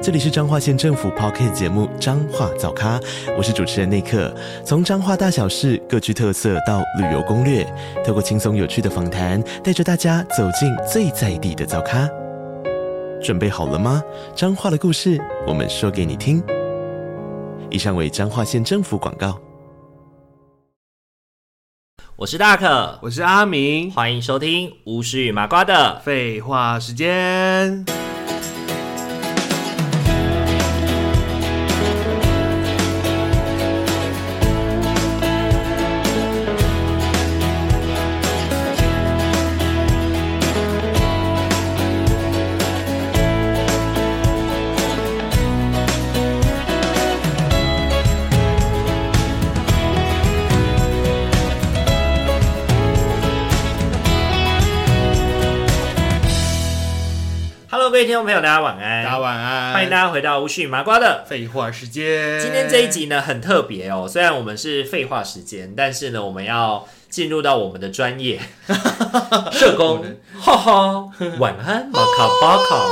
这里是彰化县政府 Podcast 节目《彰化早咖》，我是主持人内克。从彰化大小事各具特色到旅游攻略，透过轻松有趣的访谈，带着大家走进最在地的早咖。准备好了吗？彰化的故事，我们说给你听。以上为彰化县政府广告。我是大可，我是阿明，欢迎收听巫师与麻瓜的废话时间。众朋友，大家晚安！大家晚安！欢迎大家回到无序麻瓜的废话时间。今天这一集呢，很特别哦。虽然我们是废话时间，但是呢，我们要进入到我们的专业 社工。哈哈，晚安，马卡巴卡。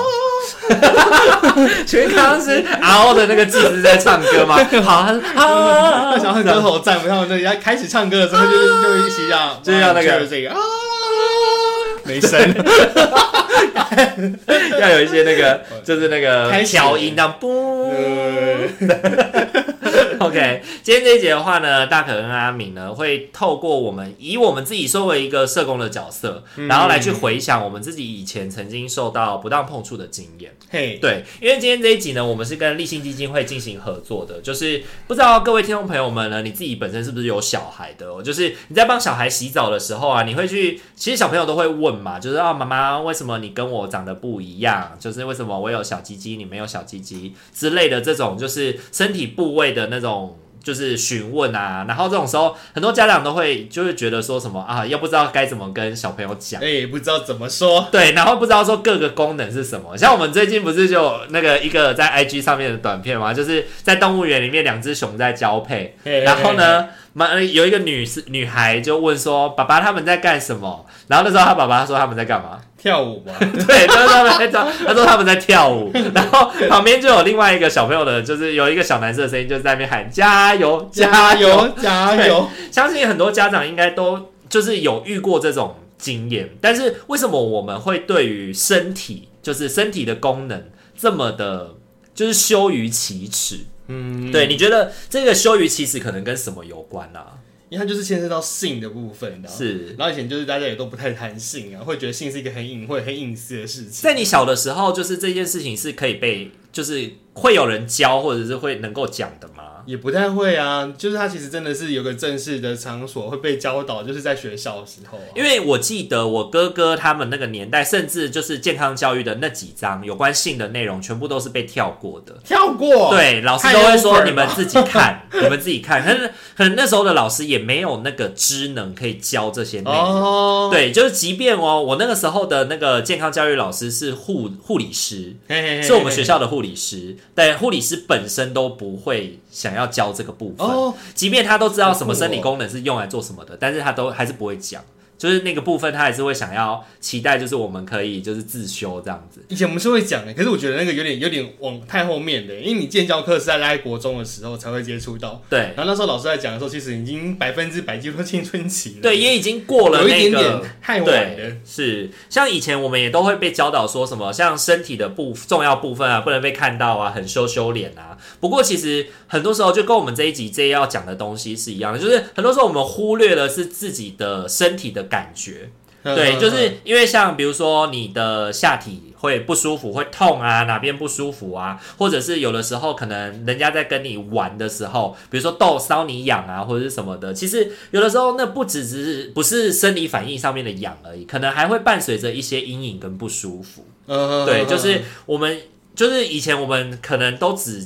请问刚刚是 RO 的那个技师在唱歌吗？好啊，想和歌手站不上，那人家开始唱歌的时候，就是就一起这样，就像那个这个啊，没声。要有一些那个，就是那个调音的不。OK，今天这一节的话呢，大可跟阿敏呢会透过我们以我们自己作为一个社工的角色，然后来去回想我们自己以前曾经受到不当碰触的经验。嘿，对，因为今天这一集呢，我们是跟立信基金会进行合作的，就是不知道各位听众朋友们呢，你自己本身是不是有小孩的哦？就是你在帮小孩洗澡的时候啊，你会去，其实小朋友都会问嘛，就是啊，妈妈为什么你跟我长得不一样？就是为什么我有小鸡鸡，你没有小鸡鸡之类的这种，就是身体部位的那种。就是询问啊，然后这种时候，很多家长都会就是觉得说什么啊，又不知道该怎么跟小朋友讲，哎、欸，不知道怎么说，对，然后不知道说各个功能是什么。像我们最近不是就那个一个在 IG 上面的短片吗？就是在动物园里面两只熊在交配，嘿嘿嘿然后呢，有一个女士女孩就问说：“爸爸他们在干什么？”然后那时候他爸爸说：“他们在干嘛？”跳舞吗？对，他说他们在跳，他说他们在跳舞，然后旁边就有另外一个小朋友的，就是有一个小男生的声音，就在那边喊加油，加油，加油！相信很多家长应该都就是有遇过这种经验，但是为什么我们会对于身体，就是身体的功能这么的，就是羞于启齿？嗯，对，你觉得这个羞于启齿可能跟什么有关呢、啊？因为它就是牵涉到性的部分的，是。然后以前就是大家也都不太谈性啊，会觉得性是一个很隐晦、很隐私的事情。在你小的时候，就是这件事情是可以被，就是会有人教，或者是会能够讲的吗？也不太会啊，就是他其实真的是有个正式的场所会被教导，就是在学校的时候、啊。因为我记得我哥哥他们那个年代，甚至就是健康教育的那几章有关性的内容，全部都是被跳过的。跳过？对，老师都会说你们自己看，你们自己看。可是可能那时候的老师也没有那个知能可以教这些内容。哦。对，就是即便哦，我那个时候的那个健康教育老师是护护理师是我们学校的护理师，但护理师本身都不会想。要教这个部分，哦，即便他都知道什么生理功能是用来做什么的，但是他都还是不会讲。就是那个部分，他还是会想要期待，就是我们可以就是自修这样子。以前我们是会讲的，可是我觉得那个有点有点往太后面的，因为你建教课是在在国中的时候才会接触到。对，然后那时候老师在讲的时候，其实已经百分之百进入青春期了。对，也已经过了那个有一点点太晚了。是，像以前我们也都会被教导说什么，像身体的部重要部分啊，不能被看到啊，很羞羞脸啊。不过其实很多时候就跟我们这一集这要讲的东西是一样的，就是很多时候我们忽略了是自己的身体的感觉。对，就是因为像比如说你的下体会不舒服，会痛啊，哪边不舒服啊，或者是有的时候可能人家在跟你玩的时候，比如说逗搔你痒啊，或者是什么的，其实有的时候那不只是不是生理反应上面的痒而已，可能还会伴随着一些阴影跟不舒服。对，就是我们就是以前我们可能都只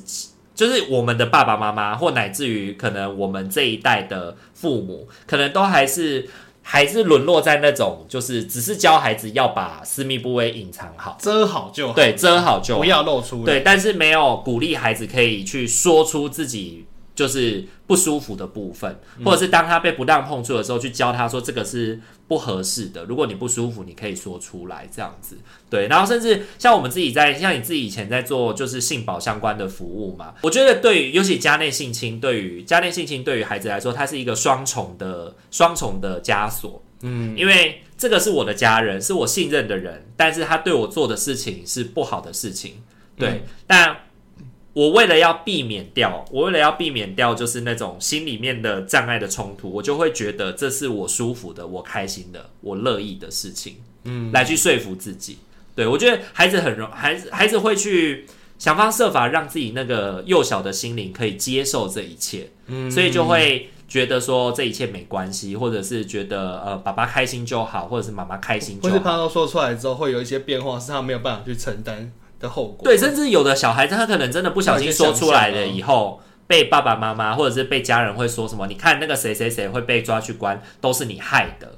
就是我们的爸爸妈妈，或乃至于可能我们这一代的父母，可能都还是。还是沦落在那种，就是只是教孩子要把私密部位隐藏好，遮好就好，对，遮好就好，不要露出来，对，但是没有鼓励孩子可以去说出自己。就是不舒服的部分，或者是当他被不当碰触的时候，去教他说这个是不合适的。如果你不舒服，你可以说出来，这样子。对，然后甚至像我们自己在，像你自己以前在做就是性保相关的服务嘛，我觉得对于尤其家内性侵，对于家内性侵对于孩子来说，它是一个双重的双重的枷锁。嗯，因为这个是我的家人，是我信任的人，但是他对我做的事情是不好的事情。对，嗯、但。我为了要避免掉，我为了要避免掉，就是那种心里面的障碍的冲突，我就会觉得这是我舒服的、我开心的、我乐意的事情，嗯，来去说服自己。对，我觉得孩子很容，孩子孩子会去想方设法让自己那个幼小的心灵可以接受这一切，嗯，所以就会觉得说这一切没关系，或者是觉得呃爸爸开心就好，或者是妈妈开心就好，或是怕他说出来之后会有一些变化，是他没有办法去承担。的后果对，甚至有的小孩子他可能真的不小心说出来了以后，被爸爸妈妈或者是被家人会说什么？你看那个谁谁谁会被抓去关，都是你害的，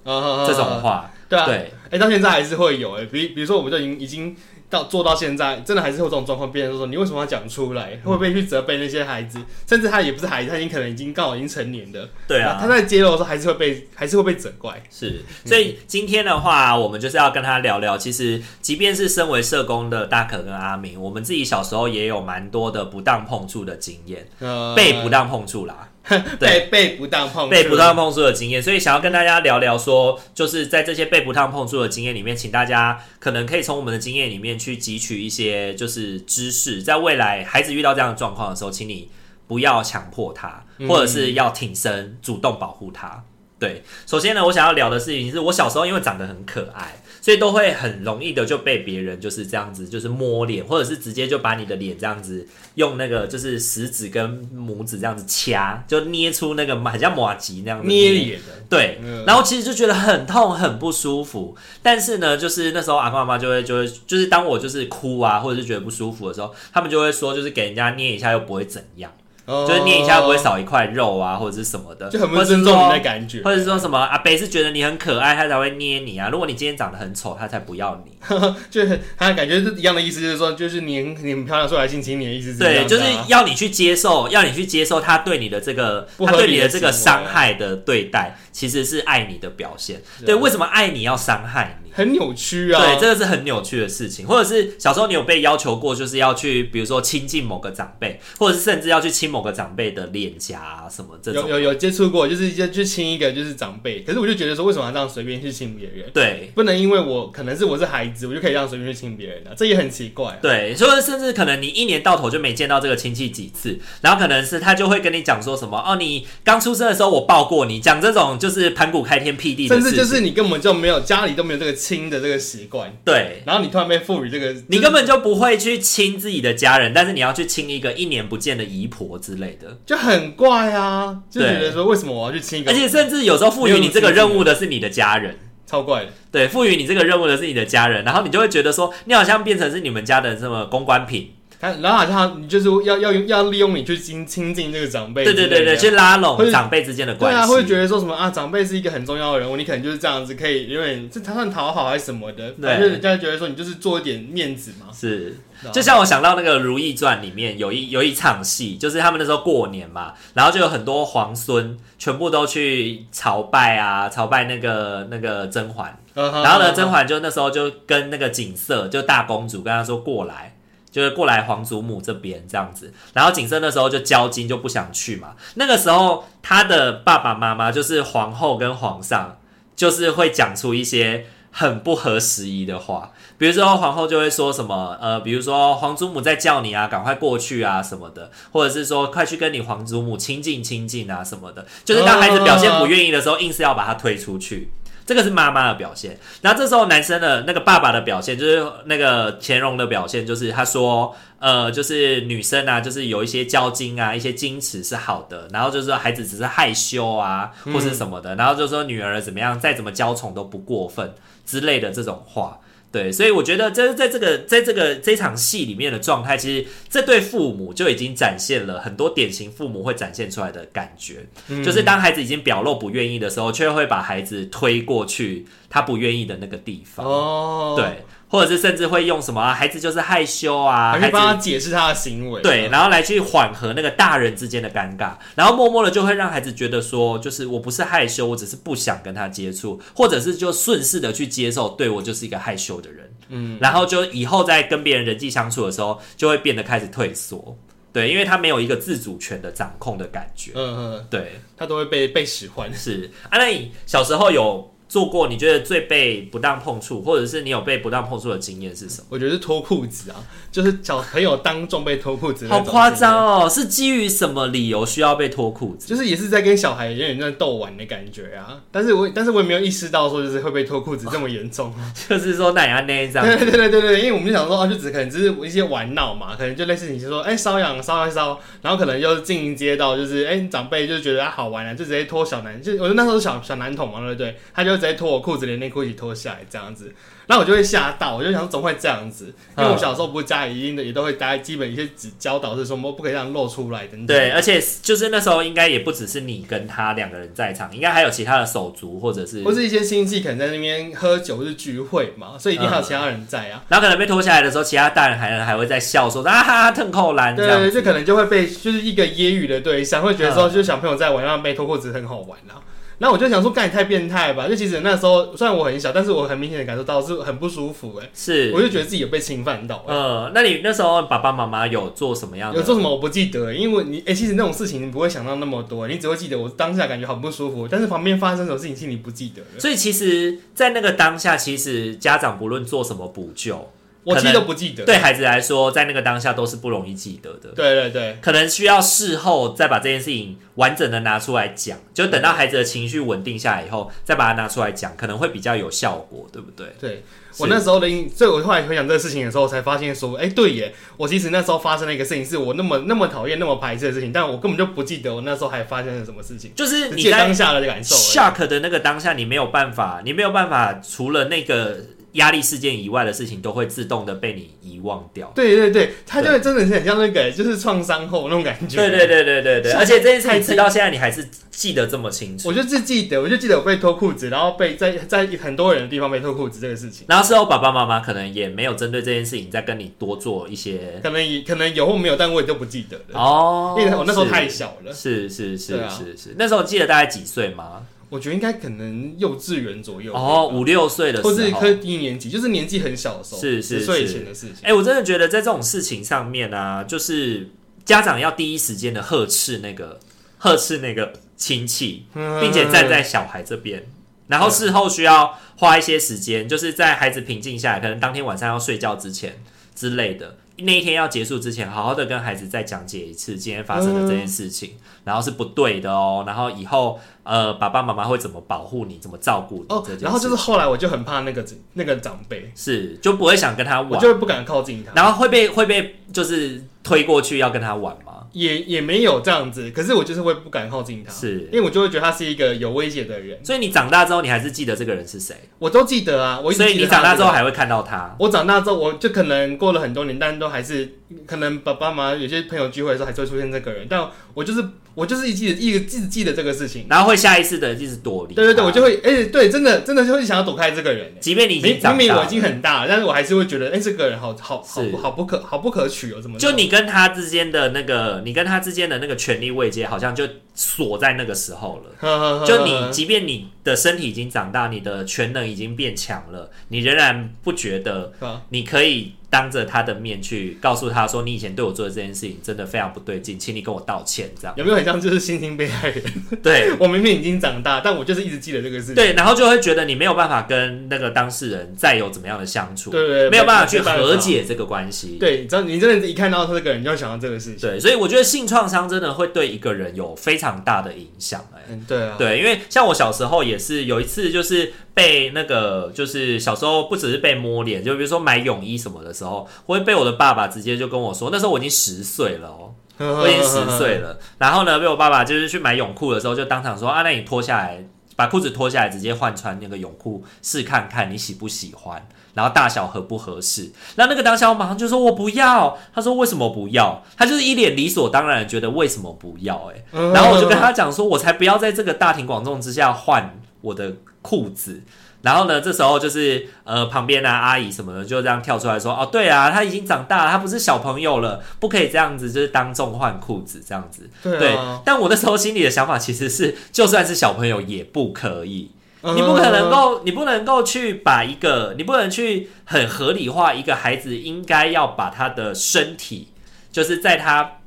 这种话，对啊，对，哎，到现在还是会有哎，比比如说我们就已经已经。到做到现在，真的还是会有这种状况，变成说你为什么要讲出来？会不会去责备那些孩子？甚至他也不是孩子，他已经可能已经刚好已经成年的。对啊，他在揭露的时候还是会被还是会被责怪。是，所以今天的话，我们就是要跟他聊聊。其实，即便是身为社工的大可跟阿明，我们自己小时候也有蛮多的不当碰触的经验，呃、被不当碰触啦。对，被不当碰被不当碰触的经验，所以想要跟大家聊聊说，就是在这些被不当碰触的经验里面，请大家可能可以从我们的经验里面去汲取一些就是知识，在未来孩子遇到这样的状况的时候，请你不要强迫他，或者是要挺身主动保护他。对，首先呢，我想要聊的事情是我小时候因为长得很可爱。所以都会很容易的就被别人就是这样子，就是摸脸，或者是直接就把你的脸这样子用那个就是食指跟拇指这样子掐，就捏出那个很像马吉那样子捏脸的。对，然后其实就觉得很痛很不舒服。但是呢，就是那时候阿公阿妈就会就会就是当我就是哭啊，或者是觉得不舒服的时候，他们就会说，就是给人家捏一下又不会怎样。就是捏一下不会少一块肉啊，或者是什么的，就很不尊重你的感觉。或者是说什么阿北是觉得你很可爱，他才会捏你啊。如果你今天长得很丑，他才不要你。就是他感觉是一样的意思，就是说，就是你你很漂亮，说来性侵你的意思是。对，就是要你去接受，要你去接受他对你的这个，他对你的这个伤害的对待，其实是爱你的表现。对，为什么爱你要伤害你？很扭曲啊！对，这个是很扭曲的事情。或者是小时候你有被要求过，就是要去，比如说亲近某个长辈，或者是甚至要去亲某个长辈的脸颊啊什么这种。有有有接触过，就是要去亲一个就是长辈。可是我就觉得说，为什么要这样随便去亲别人？对，不能因为我可能是我是孩子，我就可以这样随便去亲别人啊，这也很奇怪啊。对，所以甚至可能你一年到头就没见到这个亲戚几次，然后可能是他就会跟你讲说什么哦，你刚出生的时候我抱过你，讲这种就是盘古开天辟地的事，甚至就是你根本就没有家里都没有这个亲的这个习。惯对，然后你突然被赋予这个，你根本就不会去亲自己的家人，但是你要去亲一个一年不见的姨婆之类的，就很怪啊！就觉得说，为什么我要去亲一个？而且甚至有时候赋予你这个任务的是你的家人，超怪的。对，赋予你这个任务的是你的家人，然后你就会觉得说，你好像变成是你们家的什么公关品。然后好像你就是要要要利用你去亲亲近这个长辈，对对对对，去拉拢长辈之间的关系。对啊，会觉得说什么啊，长辈是一个很重要的人物，你可能就是这样子可以，因为这他算讨好还是什么的，反正，人家觉得说你就是做一点面子嘛。是，就像我想到那个《如懿传》里面有一有一场戏，就是他们那时候过年嘛，然后就有很多皇孙全部都去朝拜啊，朝拜那个那个甄嬛，然后呢，甄嬛就那时候就跟那个景色，就大公主跟她说过来。就是过来皇祖母这边这样子，然后景色那时候就交金就不想去嘛。那个时候他的爸爸妈妈就是皇后跟皇上，就是会讲出一些很不合时宜的话，比如说皇后就会说什么，呃，比如说皇祖母在叫你啊，赶快过去啊什么的，或者是说快去跟你皇祖母亲近亲近啊什么的，就是当孩子表现不愿意的时候，硬是要把他推出去。这个是妈妈的表现，然后这时候男生的那个爸爸的表现，就是那个乾隆的表现，就是他说，呃，就是女生啊，就是有一些娇矜啊，一些矜持是好的，然后就是说孩子只是害羞啊，或是什么的，然后就说女儿怎么样，再怎么娇宠都不过分之类的这种话。对，所以我觉得这在这个在这个这场戏里面的状态，其实这对父母就已经展现了很多典型父母会展现出来的感觉，嗯、就是当孩子已经表露不愿意的时候，却会把孩子推过去他不愿意的那个地方。哦，对。或者是甚至会用什么啊，孩子就是害羞啊，还去帮他解释他的行为，对，然后来去缓和那个大人之间的尴尬，然后默默的就会让孩子觉得说，就是我不是害羞，我只是不想跟他接触，或者是就顺势的去接受，对，我就是一个害羞的人，嗯，然后就以后在跟别人人际相处的时候，就会变得开始退缩，对，因为他没有一个自主权的掌控的感觉，嗯嗯，对，他都会被被使唤，是，啊，那你小时候有做过你觉得最被不当碰触，或者是你有被不当碰触的经验是什么？我觉得是脱裤子啊，就是小朋友当众被脱裤子，好夸张哦！是基于什么理由需要被脱裤子？就是也是在跟小孩有点在逗玩的感觉啊。但是我但是我也没有意识到说就是会被脱裤子这么严重，就是说那样那一张。对对对对对，因为我们就想说啊，就只可能只是一些玩闹嘛，可能就类似你是说哎瘙痒瘙一瘙，然后可能又进阶到就是哎长辈就觉得好玩啊，就直接脱小男，就我觉得那时候小小男童嘛，对不对？他就直接脱我裤子连。内裤一起脱下来这样子，然后我就会吓到，我就想说怎么会这样子？因为我小时候不是家里一定的也都会大概基本一些指教导是说，不可以这样露出来等等。对，而且就是那时候应该也不只是你跟他两个人在场，应该还有其他的手足或者是或是一些亲戚可能在那边喝酒或是聚会嘛，所以一定还有其他人在啊。然后可能被脱下来的时候，其他大人还还会在笑说啊哈哈，腾扣篮，对，对，就可能就会被就是一个揶揄的对象，会觉得说就是小朋友在玩上被脱裤子很好玩啊。那我就想说，干你太变态吧！就其实那时候虽然我很小，但是我很明显的感受到是很不舒服哎。是，我就觉得自己有被侵犯到。呃，那你那时候爸爸妈妈有做什么样的？有做什么我不记得，因为你哎、欸，其实那种事情你不会想到那么多，你只会记得我当下感觉很不舒服，但是旁边发生什么事情，其实你不记得。所以其实，在那个当下，其实家长不论做什么补救。我记都不记得，对孩子来说，在那个当下都是不容易记得的。对对对，可能需要事后再把这件事情完整的拿出来讲，就等到孩子的情绪稳定下来以后，再把它拿出来讲，可能会比较有效果，对不对？对，我那时候的，所以我后来回想这个事情的时候，才发现说，哎，对耶，我其实那时候发生了一个事情，是我那么那么讨厌、那么排斥的事情，但我根本就不记得我那时候还发生了什么事情，就是你在当下的感受，shock 的那个当下，你没有办法，你没有办法，除了那个。压力事件以外的事情都会自动的被你遗忘掉。对对对，他就会真的是很像那个，就是创伤后那种感觉。对对对对对对，而且这件事情直到现在你还是记得这么清楚。我就只记得，我就记得我被脱裤子，然后被在在很多人的地方被脱裤子这个事情。然后事后爸爸妈妈可能也没有针对这件事情再跟你多做一些，可能也可能有或没有，但我也都不记得了。哦，因为我那时候太小了。是是是是是，那时候记得大概几岁吗？我觉得应该可能幼稚园左右哦，五六岁的时候，或是科低年级，就是年纪很小的时候，是是十岁以前的事情。哎、欸，我真的觉得在这种事情上面啊，就是家长要第一时间的呵斥那个呵斥那个亲戚，并且站在小孩这边，然后事后需要花一些时间，就是在孩子平静下来，可能当天晚上要睡觉之前之类的。那一天要结束之前，好好的跟孩子再讲解一次今天发生的这件事情，嗯、然后是不对的哦，然后以后呃爸爸妈妈会怎么保护你，怎么照顾你哦。然后就是后来我就很怕那个那个长辈，是就不会想跟他玩，我就会不敢靠近他，然后会被会被就是推过去要跟他玩吗？也也没有这样子，可是我就是会不敢靠近他，是因为我就会觉得他是一个有威胁的人。所以你长大之后，你还是记得这个人是谁？我都记得啊，我一直记得。所以你长大之后还会看到他？我长大之后，我就可能过了很多年，但都还是可能爸爸妈妈有些朋友聚会的时候还是会出现这个人，但我就是。我就是一记得一个记记得这个事情，然后会下意识的一直躲离。对对对，我就会哎、欸，对，真的真的就会想要躲开这个人。即便你明明我已经很大了，但是我还是会觉得，哎、欸，这个人好好好好不可好不可取哦，怎么？就你跟他之间的那个，你跟他之间的那个权力位阶，好像就锁在那个时候了。就你，即便你的身体已经长大，你的全能已经变强了，你仍然不觉得你可以。当着他的面去告诉他说：“你以前对我做的这件事情真的非常不对劲，请你跟我道歉。”这样有没有很像就是心情被害人？对，我明明已经长大，但我就是一直记得这个事情。对，然后就会觉得你没有办法跟那个当事人再有怎么样的相处，对，对对，没有办法去和解这个关系。对，你知道，你真的，一看到他这个人，你就要想到这个事情。对，所以我觉得性创伤真的会对一个人有非常大的影响。哎，嗯，对啊，对，因为像我小时候也是有一次，就是被那个，就是小时候不只是被摸脸，就比如说买泳衣什么的时候，会被我。我的爸爸直接就跟我说，那时候我已经十岁了哦，我已经十岁了。然后呢，被我爸爸就是去买泳裤的时候，就当场说啊，那你脱下来把裤子脱下来，直接换穿那个泳裤试看看你喜不喜欢，然后大小合不合适。那那个当下我马上就说我不要，他说为什么不要？他就是一脸理所当然觉得为什么不要、欸？哎，然后我就跟他讲说，我才不要在这个大庭广众之下换我的裤子。然后呢，这时候就是呃，旁边的、啊、阿姨什么的就这样跳出来说：“哦，对啊，他已经长大了，他不是小朋友了，不可以这样子，就是当众换裤子这样子。对”对、啊，但我那时候心里的想法其实是，就算是小朋友也不可以，嗯、你不可能够，你不能够去把一个，你不能去很合理化一个孩子应该要把他的身体，就是在他。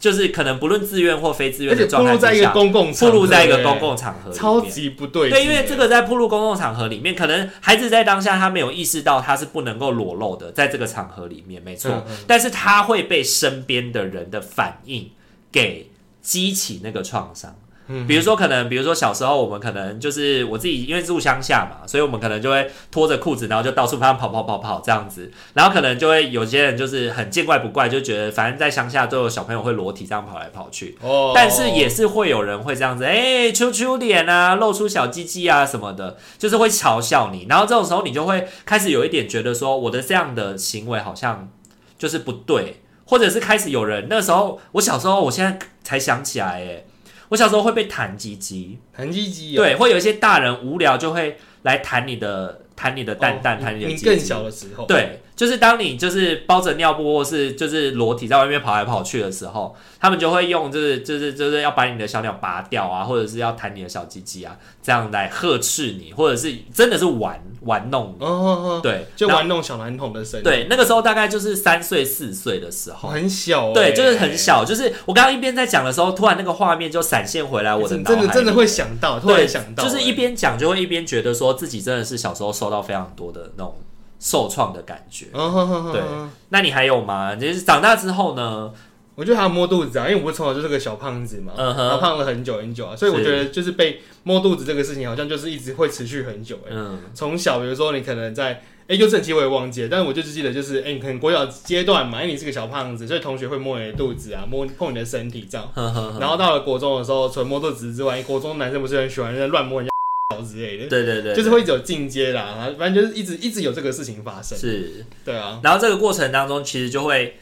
就是可能不论自愿或非自愿的状态之下，暴露在一个公共，暴露在一个公共场合，超级不对。对，因为这个在暴露公共场合里面，可能孩子在当下他没有意识到他是不能够裸露的，在这个场合里面，没错。嗯嗯。但是他会被身边的人的反应给激起那个创伤。比如说，可能比如说小时候，我们可能就是我自己，因为住乡下嘛，所以我们可能就会脱着裤子，然后就到处跑跑跑跑跑这样子。然后可能就会有些人就是很见怪不怪，就觉得反正在乡下都有小朋友会裸体这样跑来跑去。哦。但是也是会有人会这样子，哎，抽抽脸啊，露出小鸡鸡啊什么的，就是会嘲笑你。然后这种时候，你就会开始有一点觉得说，我的这样的行为好像就是不对，或者是开始有人那时候，我小时候，我现在才想起来，哎。我小时候会被弹鸡鸡，弹鸡鸡，对，会有一些大人无聊就会来弹你的，弹你的蛋蛋，弹、哦、你的鸡鸡。你更小的时候，对。就是当你就是包着尿布或是就是裸体在外面跑来跑去的时候，他们就会用就是就是就是要把你的小鸟拔掉啊，或者是要弹你的小鸡鸡啊，这样来呵斥你，或者是真的是玩玩弄你。哦哦哦，对，就玩弄小男童的身体。对，那个时候大概就是三岁四岁的时候，很小、欸。对，就是很小。就是我刚刚一边在讲的时候，突然那个画面就闪现回来我的脑海，真的真的会想到，突然想到、欸，就是一边讲就会一边觉得说自己真的是小时候受到非常多的那种。受创的感觉，对，那你还有吗？就是长大之后呢？我觉得还有摸肚子啊，因为我不是从小就是个小胖子嘛，然后胖了很久很久啊，所以我觉得就是被摸肚子这个事情，好像就是一直会持续很久。哎，从小比如说你可能在哎幼稚园期我也忘记了，但是我就只记得就是哎，你可能国小阶段嘛，因为你是个小胖子，所以同学会摸你的肚子啊，摸碰你的身体这样。然后到了国中的时候，除了摸肚子之外，国中男生不是很喜欢在乱摸人家。之类的，对对对，就是会一直有进阶啦，反正就是一直一直有这个事情发生，是，对啊。然后这个过程当中，其实就会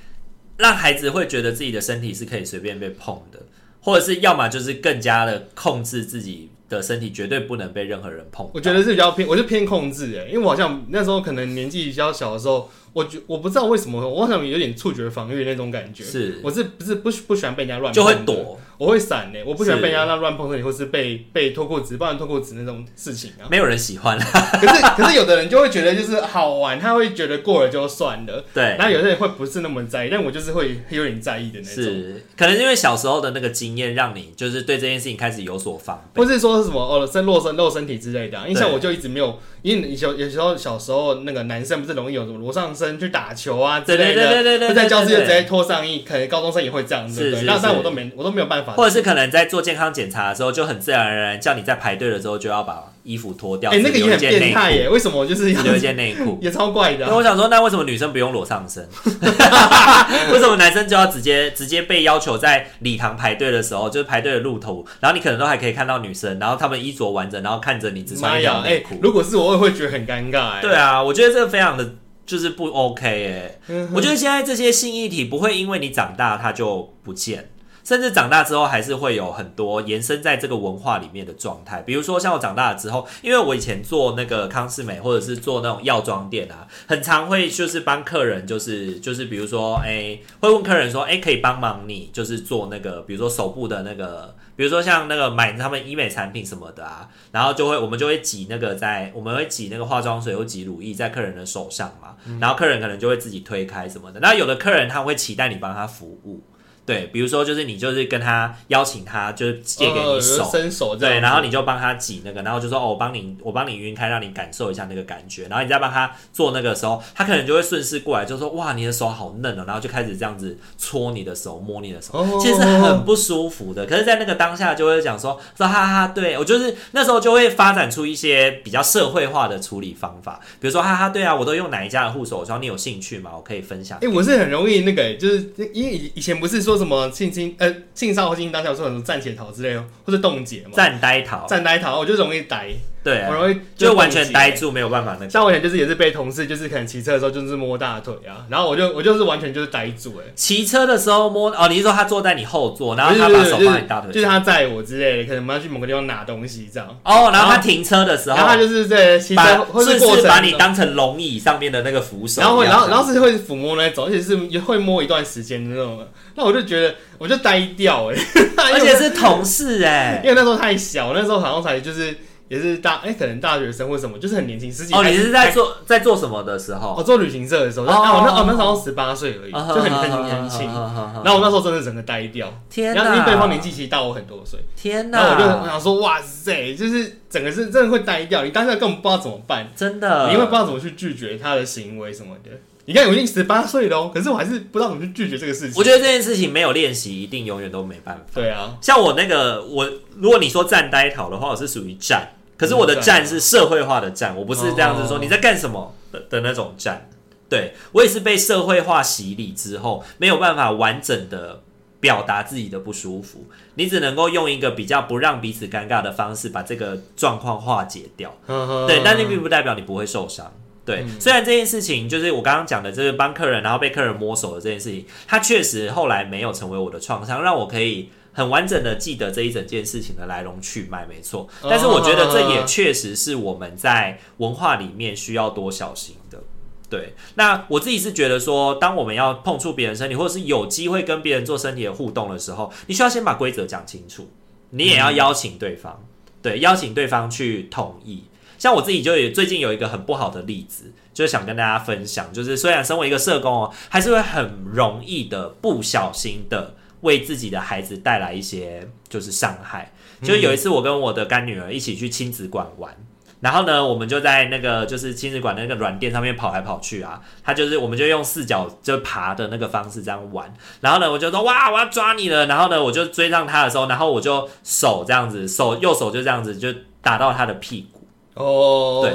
让孩子会觉得自己的身体是可以随便被碰的，或者是要么就是更加的控制自己的身体，绝对不能被任何人碰。我觉得是比较偏，我就偏控制哎，因为我好像那时候可能年纪比较小的时候。我觉我不知道为什么，我好像有点触觉防御那种感觉。是，我是不是不不喜欢被人家乱碰，就会躲，我会闪呢。我不喜欢被人家那乱碰身体，或是被被脱裤子、不然脱裤子那种事情啊。没有人喜欢。可是可是有的人就会觉得就是好玩，他会觉得过了就算了。对。然后有些人会不是那么在意，但我就是会有点在意的那种。是，可能因为小时候的那个经验，让你就是对这件事情开始有所防备，或是说是什么哦，身裸身露身体之类的。因为像我就一直没有，因为有有时候小时候那个男生不是容易有什么裸上身去打球啊。啊，之类的，对对对在教室就直接脱上衣，可能高中生也会这样，对不对？那但我都没，我都没有办法。或者是可能在做健康检查的时候，就很自然而然叫你在排队的时候就要把衣服脱掉。哎，那个也很变态耶！为什么就是要留一件内裤？也超怪的。那我想说，那为什么女生不用裸上身？为什么男生就要直接直接被要求在礼堂排队的时候，就是排队的路途，然后你可能都还可以看到女生，然后他们衣着完整，然后看着你只穿一条内裤。如果是我，我也会觉得很尴尬。哎，对啊，我觉得这个非常的。就是不 OK 哎、欸，我觉得现在这些性议题不会因为你长大它就不见，甚至长大之后还是会有很多延伸在这个文化里面的状态。比如说像我长大了之后，因为我以前做那个康是美或者是做那种药妆店啊，很常会就是帮客人就是就是比如说哎、欸，会问客人说哎、可以帮忙你就是做那个比如说手部的那个。比如说像那个买他们医美产品什么的啊，然后就会我们就会挤那个在我们会挤那个化妆水或挤乳液在客人的手上嘛，然后客人可能就会自己推开什么的。那有的客人他会期待你帮他服务。对，比如说就是你就是跟他邀请他，就是借给你手，伸手对，然后你就帮他挤那个，然后就说哦，我帮你，我帮你晕开，让你感受一下那个感觉，然后你再帮他做那个时候，他可能就会顺势过来，就说哇，你的手好嫩哦，然后就开始这样子搓你的手，摸你的手，其实很不舒服的。可是，在那个当下就会讲说说哈哈，对我就是那时候就会发展出一些比较社会化的处理方法，比如说哈哈，对啊，我都用哪一家的护手霜，你有兴趣吗？我可以分享。哎，我是很容易那个，就是因为以前不是说。说什么性侵呃性骚扰或性侵当下说什么暂且逃之类的，或者冻结嘛，暂呆逃，暂呆逃，我就容易呆。对、啊，我容易就完全呆住，没有办法那个。像我以前就是也是被同事，就是可能骑车的时候就是摸大腿啊，然后我就我就是完全就是呆住哎、欸。骑车的时候摸哦，你是说他坐在你后座，然后他把手放你大腿上，就是他载我之类的，可能我们要去某个地方拿东西这样。哦，然后他停车的时候，然后他就是在骑车或是过是把你当成龙椅上面的那个扶手，然后然后然后是会抚摸那种，而且是也会摸一段时间的那种。那我就觉得我就呆掉哎、欸，而且是同事哎、欸，因为那时候太小，那时候好像才就是。也是大哎、欸，可能大学生或什么，就是很年轻，十几。哦，你是在做在做什么的时候？我、哦、做旅行社的时候，哦，我那哦那时候十八岁而已，哦、就很很年轻。然后我那时候真的整个呆掉，天哪！因为对方年纪其实大我很多岁，天哪！然后我就我想说，哇塞，就是整个是真的会呆掉，你当下根本不知道怎么办，真的，你因为不知道怎么去拒绝他的行为什么的。你看，我已经十八岁了哦，可是我还是不知道怎么去拒绝这个事情。我觉得这件事情没有练习，一定永远都没办法。对啊，像我那个，我如果你说站呆逃的话，我是属于站。可是我的站是社会化的站，我不是这样子说你在干什么的的那种站。对，我也是被社会化洗礼之后，没有办法完整的表达自己的不舒服，你只能够用一个比较不让彼此尴尬的方式把这个状况化解掉。对，但那并不代表你不会受伤。对，虽然这件事情就是我刚刚讲的，就是帮客人然后被客人摸手的这件事情，它确实后来没有成为我的创伤，让我可以。很完整的记得这一整件事情的来龙去脉，没错。但是我觉得这也确实是我们在文化里面需要多小心的。对，那我自己是觉得说，当我们要碰触别人身体，或者是有机会跟别人做身体的互动的时候，你需要先把规则讲清楚，你也要邀请对方，对，邀请对方去同意。像我自己就有最近有一个很不好的例子，就是想跟大家分享，就是虽然身为一个社工哦，还是会很容易的不小心的。为自己的孩子带来一些就是伤害。就有一次，我跟我的干女儿一起去亲子馆玩，然后呢，我们就在那个就是亲子馆的那个软垫上面跑来跑去啊。他就是，我们就用四脚就爬的那个方式这样玩。然后呢，我就说哇，我要抓你了。然后呢，我就追上他的时候，然后我就手这样子，手右手就这样子就打到他的屁股。哦，对，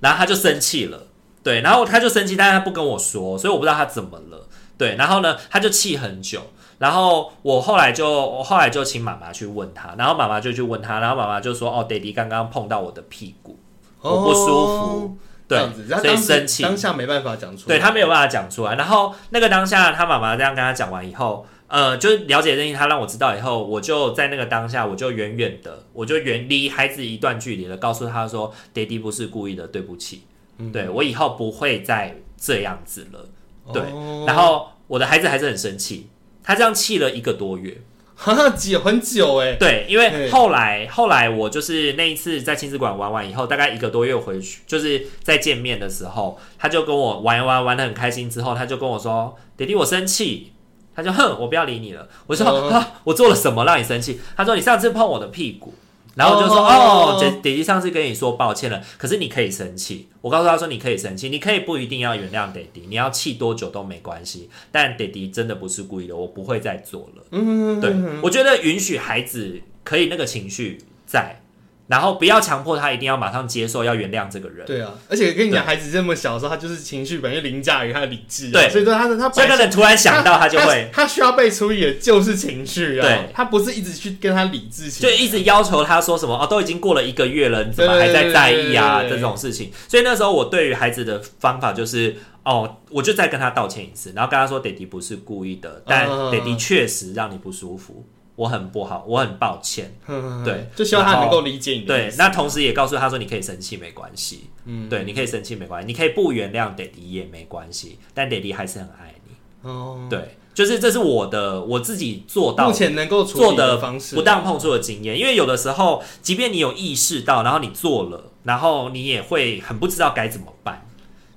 然后他就生气了。对，然后他就生气，但是他不跟我说，所以我不知道他怎么了。对，然后呢，他就气很久。然后我后来就我后来就请妈妈去问他，然后妈妈就去问他，然后妈妈就说：“哦，爹地刚刚碰到我的屁股，我不舒服，对，所以生气。当下没办法讲出来，对，他没有办法讲出来。然后那个当下，他妈妈这样跟他讲完以后，呃，就了解这些，他让我知道以后，我就在那个当下，我就远远的，我就远离孩子一段距离了，告诉他说：爹地不是故意的，对不起，嗯、对我以后不会再这样子了。对，然后我的孩子还是很生气。”他这样气了一个多月，哈哈，久很久哎。对，因为后来后来我就是那一次在亲子馆玩完以后，大概一个多月回去，就是在见面的时候，他就跟我玩一玩玩的很开心。之后他就跟我说：“弟弟，我生气。”他就哼，我不要理你了。我说：“啊，我做了什么让你生气？”他说：“你上次碰我的屁股。”然后我就说：“ oh, 哦，姐姐姐上次跟你说抱歉了，可是你可以生气。”我告诉他说：“你可以生气，你可以不一定要原谅爹爹，你要气多久都没关系。但爹爹真的不是故意的，我不会再做了。”嗯，对，我觉得允许孩子可以那个情绪在。然后不要强迫他一定要马上接受，要原谅这个人。对啊，而且跟你讲，孩子这么小的时候，他就是情绪本身凌驾于他的理智。对，所以说他的他这个人突然想到，他就会他，他需要被处理的就是情绪啊。对，他不是一直去跟他理智，就一直要求他说什么哦，都已经过了一个月了，你怎么还在在意啊？这种事情。所以那时候我对于孩子的方法就是哦，我就再跟他道歉一次，然后跟他说，爹地不是故意的，但爹地确实让你不舒服。我很不好，我很抱歉。对，就希望他能够理解你。对，那同时也告诉他说，你可以生气没关系。嗯，对，你可以生气没关系，你可以不原谅爹地也没关系，但爹地还是很爱你。哦，对，就是这是我的我自己做到目前能够做的方式，不当碰触的经验。因为有的时候，即便你有意识到，然后你做了，然后你也会很不知道该怎么办。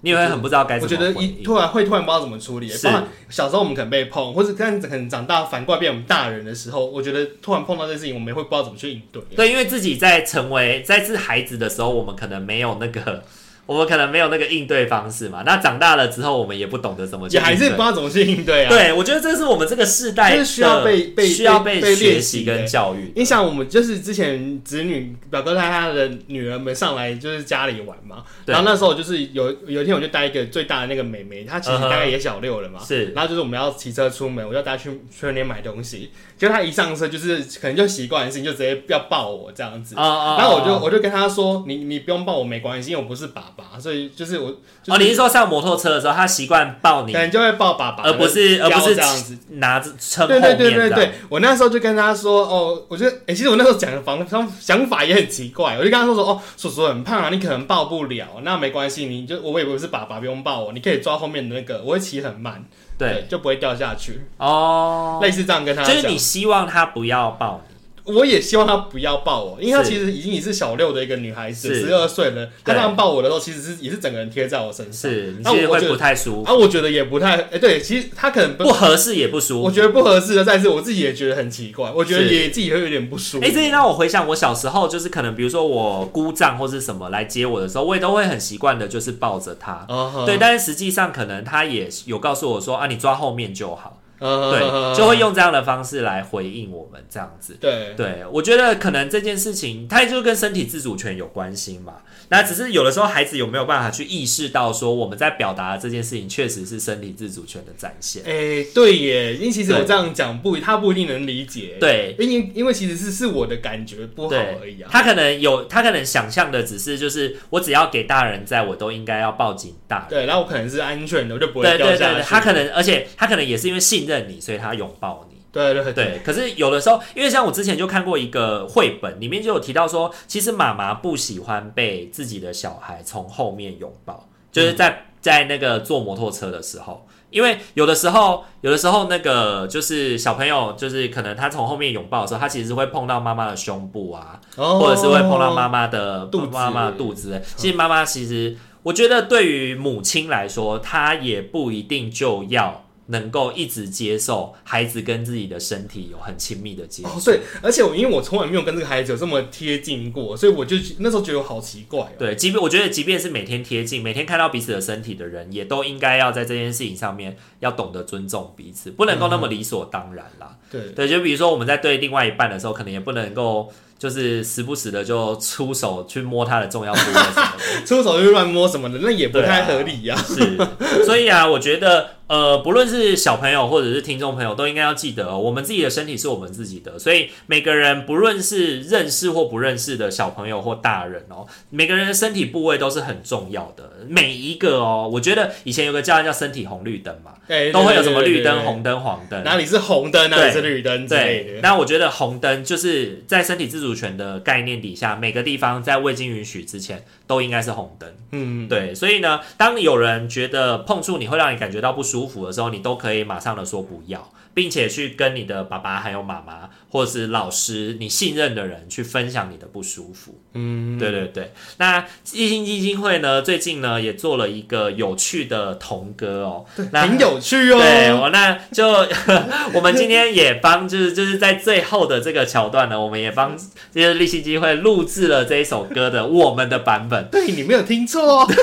你也会很不知道该怎么。我觉得一突然会突然不知道怎么处理。是。小时候我们可能被碰，或者但可能长大反过来变我们大人的时候，我觉得突然碰到这件事情，我们也会不知道怎么去应对。对，因为自己在成为在是孩子的时候，我们可能没有那个，我们可能没有那个应对方式嘛。那长大了之后，我们也不懂得怎么去也还是不知道怎么去应对啊。对，我觉得这是我们这个世代需要被被需要被被学习跟教育。你想，我们就是之前子女表哥带他的女儿们上来就是家里玩嘛，然后那时候就是有有一天我就带一个最大的那个妹妹，她其实大概也小六了嘛，是。然后就是我们要骑车出门，我就带她去全联买东西，就她一上车就是可能就习惯性就直接要抱我这样子，然后我就我就跟她说，你你不用抱我没关系，因为我不是爸爸，所以就是。我哦，你是说上摩托车的时候，他习惯抱你，可能就会抱爸爸，而不是而不是这样子拿着撑。对对对对对，我那时候就跟他说，哦，我觉得，哎，其实我那时候讲的方方想法也很奇怪，我就跟他说说，哦，叔叔很胖啊，你可能抱不了，那没关系，你就我以为是爸爸，不用抱我，你可以抓后面的那个，我会骑很慢，对，就不会掉下去。哦，类似这样跟他讲，就是你希望他不要抱你。我也希望她不要抱我，因为她其实已经也是小六的一个女孩子，十二岁了。她这样抱我的时候，其实是也是整个人贴在我身上。是，那我会不太舒服。啊，我觉得也不太，哎，对，其实她可能不合适，也不舒服。我觉得不合适的，但是我自己也觉得很奇怪。我觉得也自己会有点不舒服。哎，这让我回想我小时候，就是可能比如说我姑丈或是什么来接我的时候，我也都会很习惯的，就是抱着她。对，但是实际上可能他也有告诉我说啊，你抓后面就好。对，就会用这样的方式来回应我们这样子。对，对我觉得可能这件事情，它就跟身体自主权有关系嘛。那只是有的时候，孩子有没有办法去意识到说，我们在表达的这件事情确实是身体自主权的展现？哎、欸，对耶，因为其实我这样讲不，他不一定能理解。对，因为因为其实是是我的感觉不好而已啊。他可能有，他可能想象的只是就是，我只要给大人在，我都应该要抱紧大人。对，然后我可能是安全的，我就不会掉下去。对对对对，他可能，而且他可能也是因为信任你，所以他拥抱你。对对对，对，可是有的时候，因为像我之前就看过一个绘本，里面就有提到说，其实妈妈不喜欢被自己的小孩从后面拥抱，就是在在那个坐摩托车的时候，因为有的时候，有的时候那个就是小朋友，就是可能他从后面拥抱的时候，他其实是会碰到妈妈的胸部啊，或者是会碰到妈妈的肚妈妈的肚子。其实妈妈其实，我觉得对于母亲来说，她也不一定就要。能够一直接受孩子跟自己的身体有很亲密的接触。哦，对，而且我因为我从来没有跟这个孩子有这么贴近过，所以我就那时候觉得好奇怪哦。对，即便我觉得，即便是每天贴近、每天看到彼此的身体的人，也都应该要在这件事情上面要懂得尊重彼此，不能够那么理所当然啦。对对，就比如说我们在对另外一半的时候，可能也不能够。就是时不时的就出手去摸他的重要部位 出手就乱摸什么的，那也不太合理呀、啊。是，所以啊，我觉得呃，不论是小朋友或者是听众朋友，都应该要记得、哦，我们自己的身体是我们自己的。所以每个人不论是认识或不认识的小朋友或大人哦，每个人的身体部位都是很重要的。每一个哦，我觉得以前有个叫叫身体红绿灯嘛，都会有什么绿灯、红灯、黄灯，哪里是红灯，哪里是绿灯。对，那我觉得红灯就是在身体自主权的概念底下，每个地方在未经允许之前都应该是红灯。嗯，对。所以呢，当有人觉得碰触你会让你感觉到不舒服的时候，你都可以马上的说不要，并且去跟你的爸爸还有妈妈或者是老师你信任的人去分享你的不舒服。嗯，对对对。那励馨基金会呢，最近呢也做了一个有趣的童歌哦，那很有趣哦。对，我那就 我们今天也帮就是就是在最后的这个桥段呢，我们也帮就是励馨基金会录制了这一首歌的我们的版本。对，你没有听错哦。对。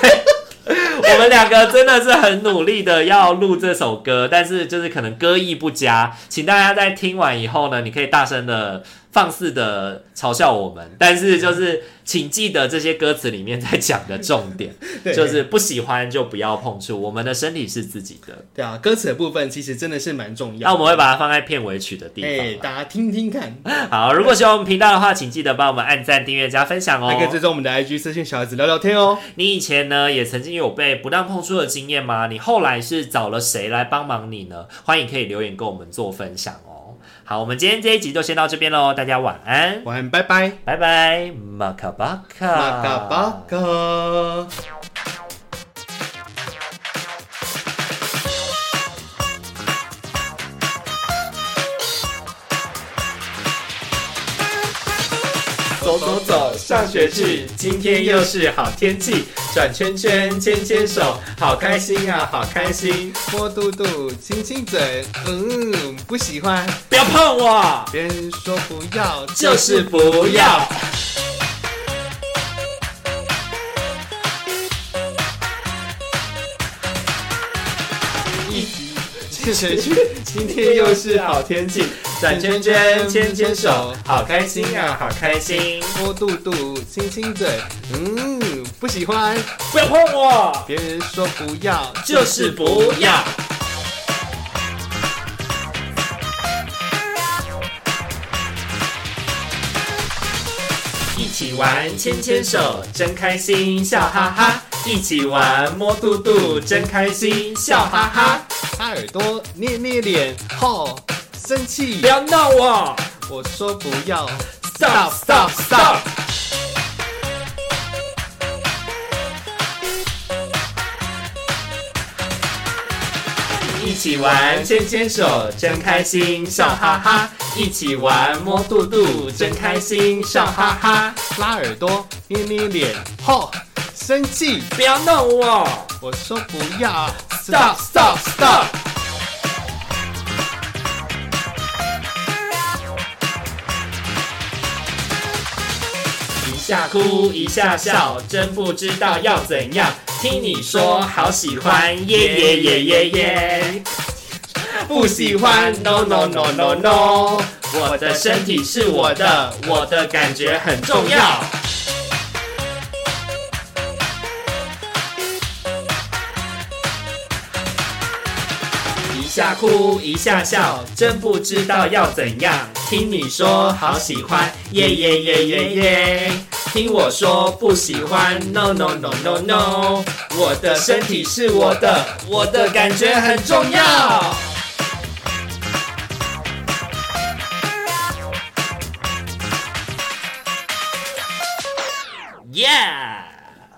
我们两个真的是很努力的要录这首歌，但是就是可能歌艺不佳，请大家在听完以后呢，你可以大声的。放肆的嘲笑我们，但是就是请记得这些歌词里面在讲的重点，就是不喜欢就不要碰触，我们的身体是自己的。对啊，歌词的部分其实真的是蛮重要。那我们会把它放在片尾曲的地方，欸，大家听听看。好，如果喜欢我们频道的话，请记得帮我们按赞、订阅、加分享哦。还可以追踪我们的 IG 私信小孩子聊聊天哦。你以前呢也曾经有被不当碰触的经验吗？你后来是找了谁来帮忙你呢？欢迎可以留言跟我们做分享哦。好，我们今天这一集就先到这边喽，大家晚安，晚安，拜拜，拜拜，马卡巴卡，马卡巴卡。走走走，上学去，今天又是好天气，转圈圈，牵牵手，好开心啊，好开心，摸肚肚，亲亲嘴，嗯，不喜欢，不要碰我，别人说不要，就是不要。谁去？今天又是好天气，转圈圈，牵牵手，好开心啊，好开心。摸肚肚，亲亲嘴，嗯，不喜欢，不要碰我。别人说不要，就是不要。一起玩，牵牵手，真开心，笑哈哈。一起玩，摸肚肚，真开心，笑哈哈。擦耳朵，捏捏脸，吼，生气，不要闹我。我说不要，stop stop stop。一起玩，牵牵手，真开心，笑哈哈。一起玩，摸肚肚，真开心，笑哈哈。拉耳朵，捏捏脸，吼。生气，不要弄我！我说不要，stop stop stop。下哭一下笑，真不知道要怎样。听你说好喜欢，耶耶耶耶耶。不喜欢，no no no no no。我的身体是我的，我的感觉很重要。一下哭一下笑，真不知道要怎样。听你说好喜欢，耶耶耶耶耶。听我说不喜欢，no no no no no。我的身体是我的，我的感觉很重要。